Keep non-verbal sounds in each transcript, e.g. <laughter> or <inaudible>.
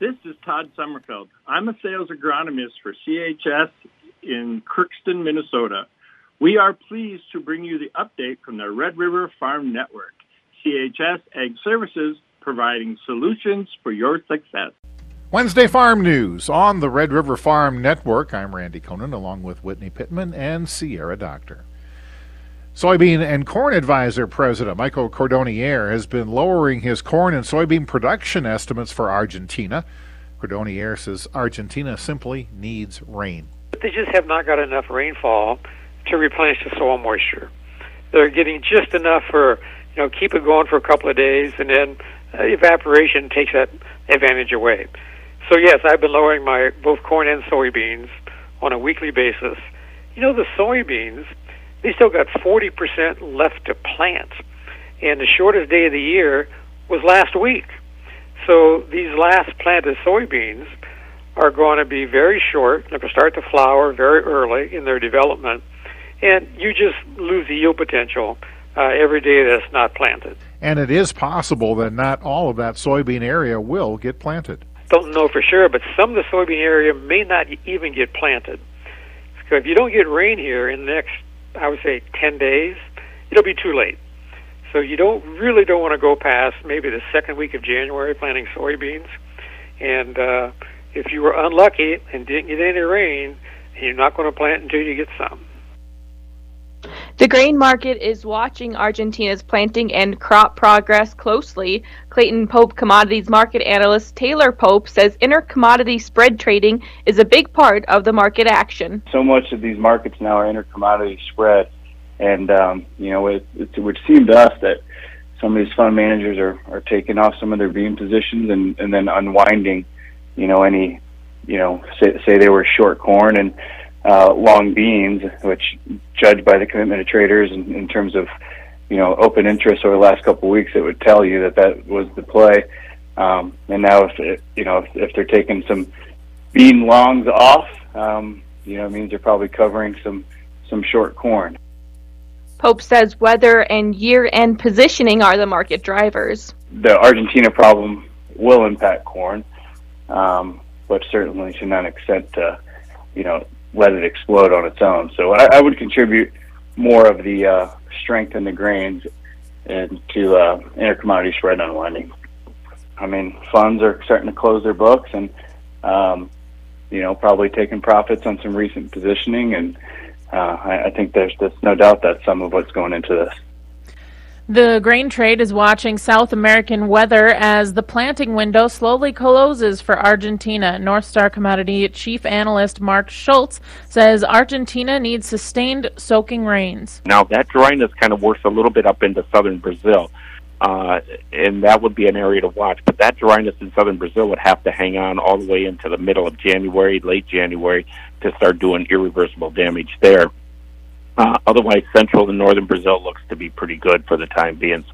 This is Todd Sommerfeld. I'm a sales agronomist for CHS in Crookston, Minnesota. We are pleased to bring you the update from the Red River Farm Network. CHS Ag Services providing solutions for your success. Wednesday Farm News on the Red River Farm Network. I'm Randy Koenen along with Whitney Pittman and Sierra Doctor. Soybean and Corn Advisor President Michael Cordonnier has been lowering his corn and soybean production estimates for Argentina. Cordonnier says Argentina simply needs rain. They just have not got enough rainfall to replenish the soil moisture. They're getting just enough for you know keep it going for a couple of days, and then uh, evaporation takes that advantage away. So yes, I've been lowering my both corn and soybeans on a weekly basis. You know the soybeans they still got 40% left to plant. And the shortest day of the year was last week. So these last planted soybeans are going to be very short. They're going to start to flower very early in their development. And you just lose the yield potential uh, every day that's not planted. And it is possible that not all of that soybean area will get planted. Don't know for sure, but some of the soybean area may not even get planted. So if you don't get rain here in the next I would say 10 days, it'll be too late. So you don't really don't want to go past maybe the second week of January planting soybeans. And uh, if you were unlucky and didn't get any rain, you're not going to plant until you get some. The grain market is watching Argentina's planting and crop progress closely. Clayton Pope commodities market analyst Taylor Pope says inter-commodity spread trading is a big part of the market action. So much of these markets now are inter-commodity spread, and um, you know it, it would seem to us that some of these fund managers are, are taking off some of their bean positions and, and then unwinding, you know, any, you know, say, say they were short corn and uh, long beans, which judged by the commitment of traders in, in terms of you know open interest over the last couple of weeks, it would tell you that that was the play. Um, and now, if it, you know if, if they're taking some bean longs off, um, you know, it means they're probably covering some some short corn. Pope says weather and year-end positioning are the market drivers. The Argentina problem will impact corn, um, but certainly to not extent to, you know, let it explode on its own. So I, I would contribute more of the uh, strength in the grains and to uh, intercommodity spread unwinding. I mean, funds are starting to close their books and, um, you know, probably taking profits on some recent positioning. And uh, I, I think there's, there's no doubt that's some of what's going into this. The grain trade is watching South American weather as the planting window slowly closes for Argentina. North Star Commodity Chief Analyst Mark Schultz says Argentina needs sustained soaking rains. Now, that dryness kind of works a little bit up into southern Brazil, uh, and that would be an area to watch. But that dryness in southern Brazil would have to hang on all the way into the middle of January, late January, to start doing irreversible damage there. Uh, otherwise, central and northern Brazil looks to be pretty good for the time being.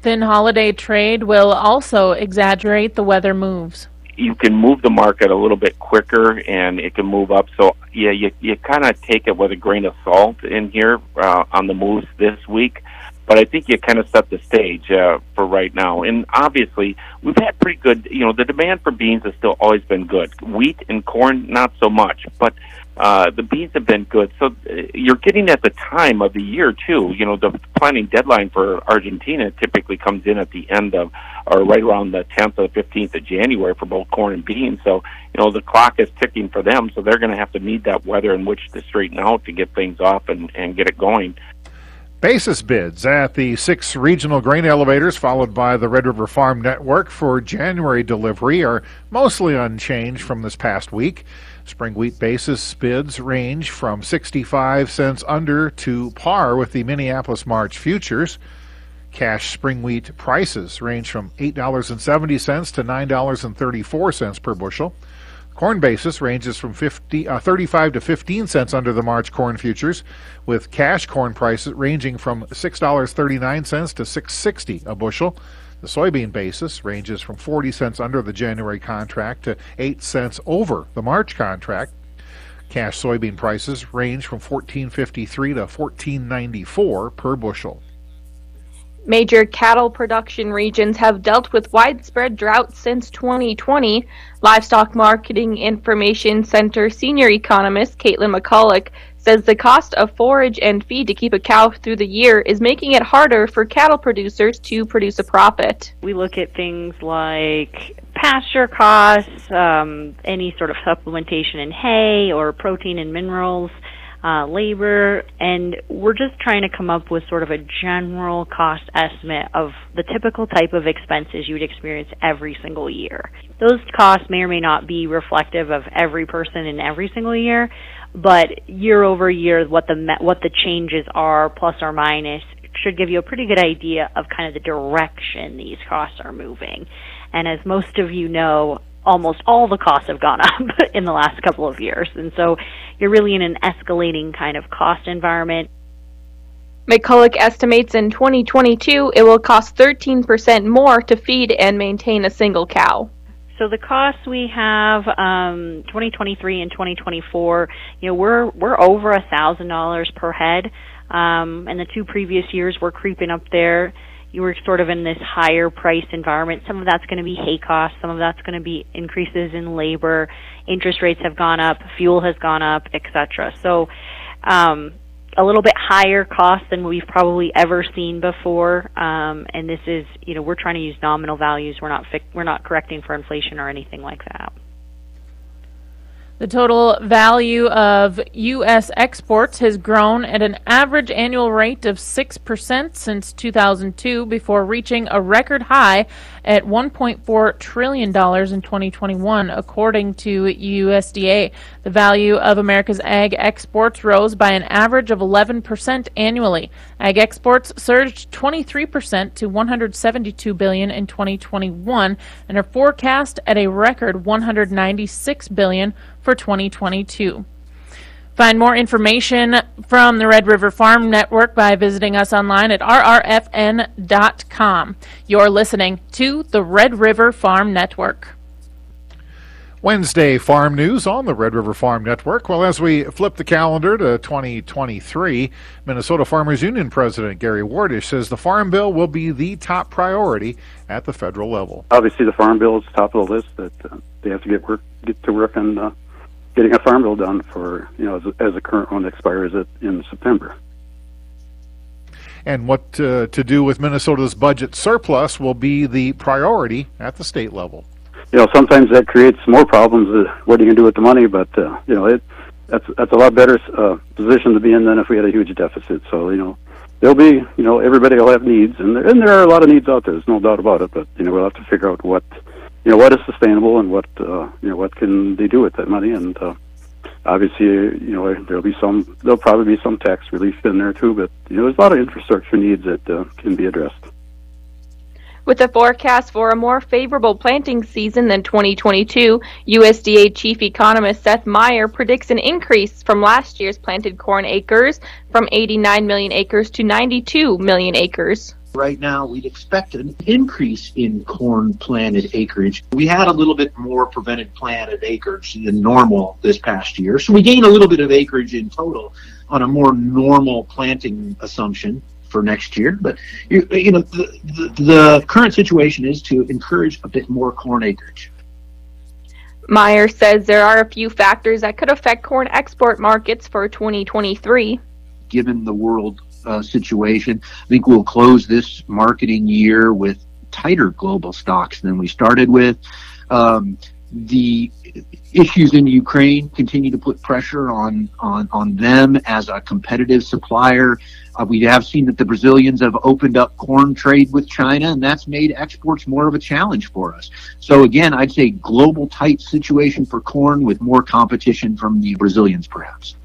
Thin holiday trade will also exaggerate the weather moves. You can move the market a little bit quicker, and it can move up. So, yeah, you you kind of take it with a grain of salt in here uh, on the moves this week. But I think you kind of set the stage uh, for right now. And obviously, we've had pretty good. You know, the demand for beans has still always been good. Wheat and corn, not so much. But uh, the beans have been good. So uh, you're getting at the time of the year too. You know, the planning deadline for Argentina typically comes in at the end of, or right around the 10th or 15th of January for both corn and beans. So you know the clock is ticking for them. So they're going to have to need that weather in which to straighten out to get things off and and get it going. Basis bids at the six regional grain elevators, followed by the Red River Farm Network for January delivery, are mostly unchanged from this past week. Spring wheat basis bids range from 65 cents under to par with the Minneapolis March futures. Cash spring wheat prices range from $8.70 to $9.34 per bushel. Corn basis ranges from 50, uh, 35 to 15 cents under the March corn futures, with cash corn prices ranging from $6.39 to 6.60 a bushel. The soybean basis ranges from 40 cents under the January contract to 8 cents over the March contract. Cash soybean prices range from 14.53 to 14.94 per bushel. Major cattle production regions have dealt with widespread drought since 2020. Livestock Marketing Information Center senior economist Katelyn McCullock says the cost of forage and feed to keep a cow through the year is making it harder for cattle producers to produce a profit. We look at things like pasture costs, um, any sort of supplementation in hay or protein and minerals uh, labor, and we're just trying to come up with sort of a general cost estimate of the typical type of expenses you would experience every single year. Those costs may or may not be reflective of every person in every single year, but year over year, what the what the changes are, plus or minus, should give you a pretty good idea of kind of the direction these costs are moving. And as most of you know, almost all the costs have gone <laughs> up in the last couple of years. And so you're really in an escalating kind of cost environment. McCullock estimates in 2022 it will cost 13% more to feed and maintain a single cow. So the costs we have, um, 2023 and 2024, you know, we're we're over a thousand dollars per head, um, and the two previous years we're creeping up there. You were sort of in this higher price environment. Some of that's going to be hay costs, some of that's going to be increases in labor, interest rates have gone up, fuel has gone up, etc. So um, a little bit higher cost than we've probably ever seen before. Um, and this is, you know, we're trying to use nominal values. We're not fi- we're not correcting for inflation or anything like that. The total value of U.S. exports has grown at an average annual rate of 6% since 2002 before reaching a record high at $1.4 trillion in 2021, according to USDA. The value of America's ag exports rose by an average of 11% annually. Ag exports surged 23% to 172 billion in 2021 and are forecast at a record 196 billion for 2022. Find more information from the Red River Farm Network by visiting us online at rrfn.com. You're listening to the Red River Farm Network. Wednesday farm news on the Red River Farm Network. Well, as we flip the calendar to 2023, Minnesota Farmers Union President Gary Wertish says the Farm Bill will be the top priority at the federal level. Obviously, the Farm Bill is top of the list that uh, they have to get work get to work on uh, getting a farm bill done for you know as, as the current one expires in September. And what uh, to do with Minnesota's budget surplus will be the priority at the state level. You know, sometimes that creates more problems. Uh, what are you going to do with the money? But uh, you know, it that's that's a lot better uh, position to be in than if we had a huge deficit. So you know, there'll be you know everybody will have needs, and there, and there are a lot of needs out there. There's no doubt about it. But you know, we'll have to figure out what you know what is sustainable and what uh, you know what can they do with that money and uh, obviously you know there'll be some there'll probably be some tax relief in there too but you know there's a lot of infrastructure needs that uh, can be addressed with a forecast for a more favorable planting season than 2022, USDA Chief Economist Seth Meyer predicts an increase from last year's planted corn acres from 89 million acres to 92 million acres. Right now, we'd expect an increase in corn planted acreage. We had a little bit more prevented planted acreage than normal this past year, so we gained a little bit of acreage in total on a more normal planting assumption for next year. But you, you know, the, the, the current situation is to encourage a bit more corn acreage. Meyer says there are a few factors that could affect corn export markets for 2023. Given the world uh, situation. I think we'll close this marketing year with tighter global stocks than we started with. Um, the issues in Ukraine continue to put pressure on on, on them as a competitive supplier. Uh, we have seen that the Brazilians have opened up corn trade with China, and that's made exports more of a challenge for us. So again, I'd say global tight situation for corn with more competition from the Brazilians, perhaps.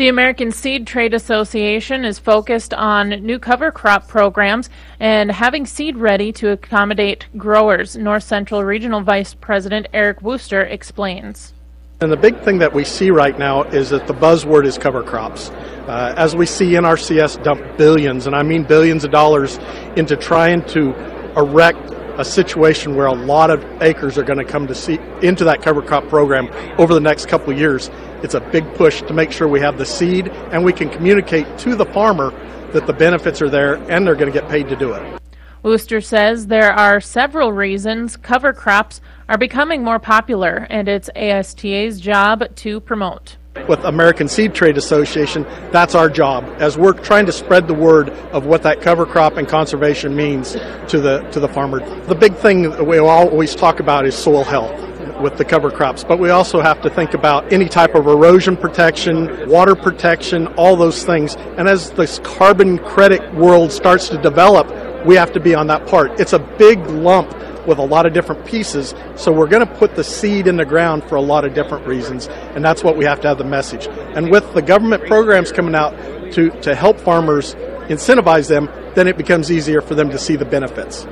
The American Seed Trade Association is focused on new cover crop programs and having seed ready to accommodate growers. North Central Regional Vice President Eric Wooster explains. And the big thing that we see right now is that the buzzword is cover crops. Uh, as we see NRCS dump billions, and I mean billions of dollars, into trying to erect a situation where a lot of acres are going to come to see into that cover crop program over the next couple of years. It's a big push to make sure we have the seed and we can communicate to the farmer that the benefits are there and they're going to get paid to do it. Wooster says there are several reasons cover crops are becoming more popular, and it's ASTA's job to promote. With American Seed Trade Association, that's our job as we're trying to spread the word of what that cover crop and conservation means to the to the farmer. The big thing that we always talk about is soil health with the cover crops, but we also have to think about any type of erosion protection, water protection, all those things. And as this carbon credit world starts to develop, we have to be on that part. It's a big lump with a lot of different pieces, so we're going to put the seed in the ground for a lot of different reasons, and that's what we have to have the message. And with the government programs coming out to, to help farmers incentivize them, then it becomes easier for them to see the benefits.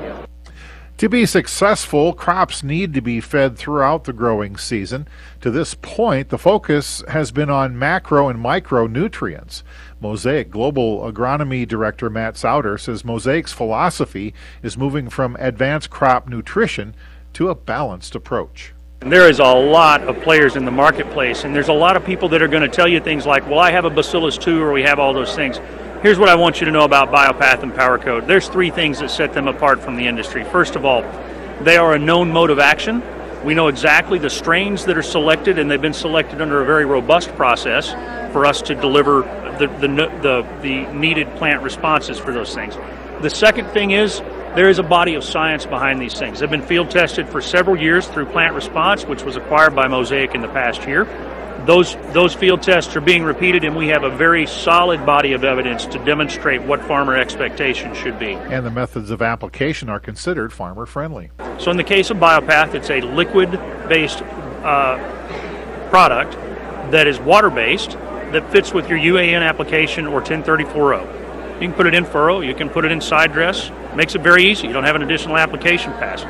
To be successful, crops need to be fed throughout the growing season. To this point, the focus has been on macro and micronutrients. Mosaic Global Agronomy Director Matt Souter says Mosaic's philosophy is moving from advanced crop nutrition to a balanced approach. There is a lot of players in the marketplace, and there's a lot of people that are going to tell you things like, well, I have a Bacillus too, or we have all those things. Here's what I want you to know about Biopath and PowerCoat. There's three things that set them apart from the industry. First of all, they are a known mode of action. We know exactly the strains that are selected, and they've been selected under a very robust process for us to deliver the, the, the, the needed plant responses for those things. The second thing is there is a body of science behind these things. They've been field tested for several years through Plant Response, which was acquired by Mosaic in the past year. Those, those field tests are being repeated, and we have a very solid body of evidence to demonstrate what farmer expectations should be. And the methods of application are considered farmer friendly. So, in the case of Biopath, it's a liquid based uh, product that is water based that fits with your UAN application or 1034-0. You can put it in furrow, you can put it in side dress. Makes it very easy. You don't have an additional application pass.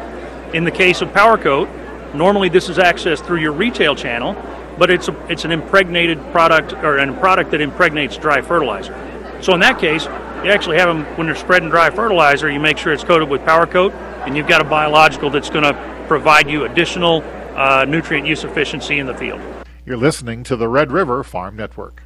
In the case of PowerCoat, normally this is accessed through your retail channel, but it's a, it's an impregnated product or a product that impregnates dry fertilizer. So in that case, you actually have them when they're spreading dry fertilizer. You make sure it's coated with PowerCoat, and you've got a biological that's going to provide you additional uh, nutrient use efficiency in the field. You're listening to the Red River Farm Network.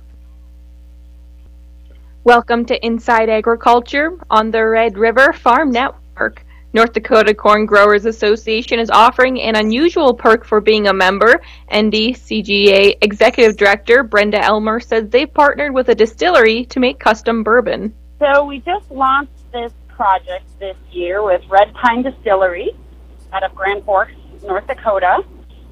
Welcome to Inside Agriculture on the Red River Farm Network. North Dakota Corn Growers Association is offering an unusual perk for being a member. NDCGA Executive Director Brenda Elmer says they've partnered with a distillery to make custom bourbon. So we just launched this project this year with Red Pine Distillery out of Grand Forks, North Dakota.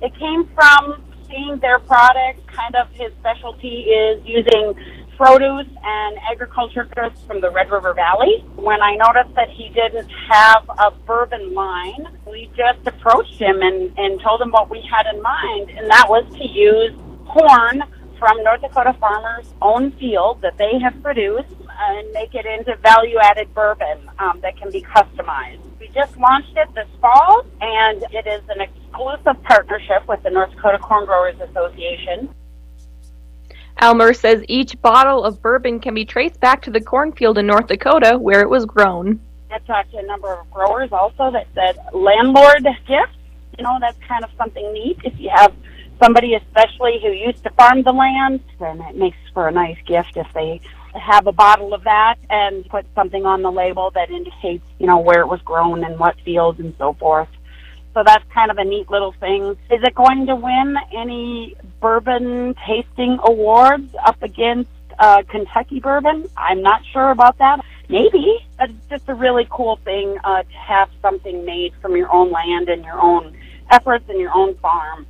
It came from seeing their product. Kind of his specialty is using produce and agriculture goods from the Red River Valley. When I noticed that he didn't have a bourbon line, we just approached him and, and told him what we had in mind, and that was to use corn from North Dakota farmers' own field that they have produced and make it into value added bourbon um, that can be customized. We just launched it this fall, and it is an exclusive partnership with the North Dakota Corn Growers Association. Elmer says each bottle of bourbon can be traced back to the cornfield in North Dakota where it was grown. I talked to a number of growers also that said landlord gift. You know, that's kind of something neat. If you have somebody especially who used to farm the land, then it makes for a nice gift if they have a bottle of that and put something on the label that indicates, you know, where it was grown and what fields and so forth. So that's kind of a neat little thing. Is it going to win any bourbon tasting awards up against uh, Kentucky bourbon? I'm not sure about that. Maybe, but it's just a really cool thing uh, to have something made from your own land and your own efforts and your own farm.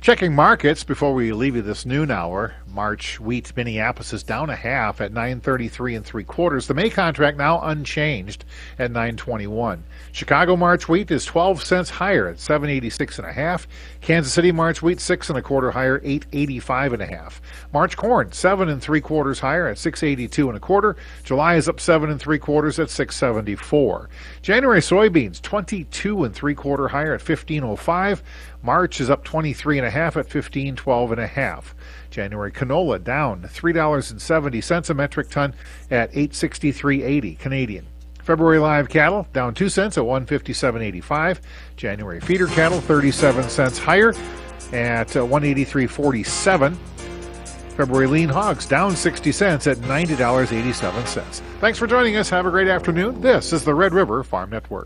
Checking markets before we leave you this noon hour. March wheat Minneapolis is down a half at 933 and three quarters. The May contract now unchanged at 921. Chicago March wheat is 12 cents higher at 786 and a half. Kansas City March wheat six and a quarter higher, 885 and a half. March corn seven and three quarters higher at 682 and a quarter. July is up seven and three quarters at 674. January soybeans 22 and three quarter higher at 1505. March is up 23 and a half at 1512 and a half. January canola down $3.70 a metric ton at 863.80 Canadian. February live cattle down 2 cents at 157.85. January feeder cattle 37 cents higher at uh, 183.47. February lean hogs down 60 cents at $90.87. Thanks for joining us. Have a great afternoon. This is the Red River Farm Network.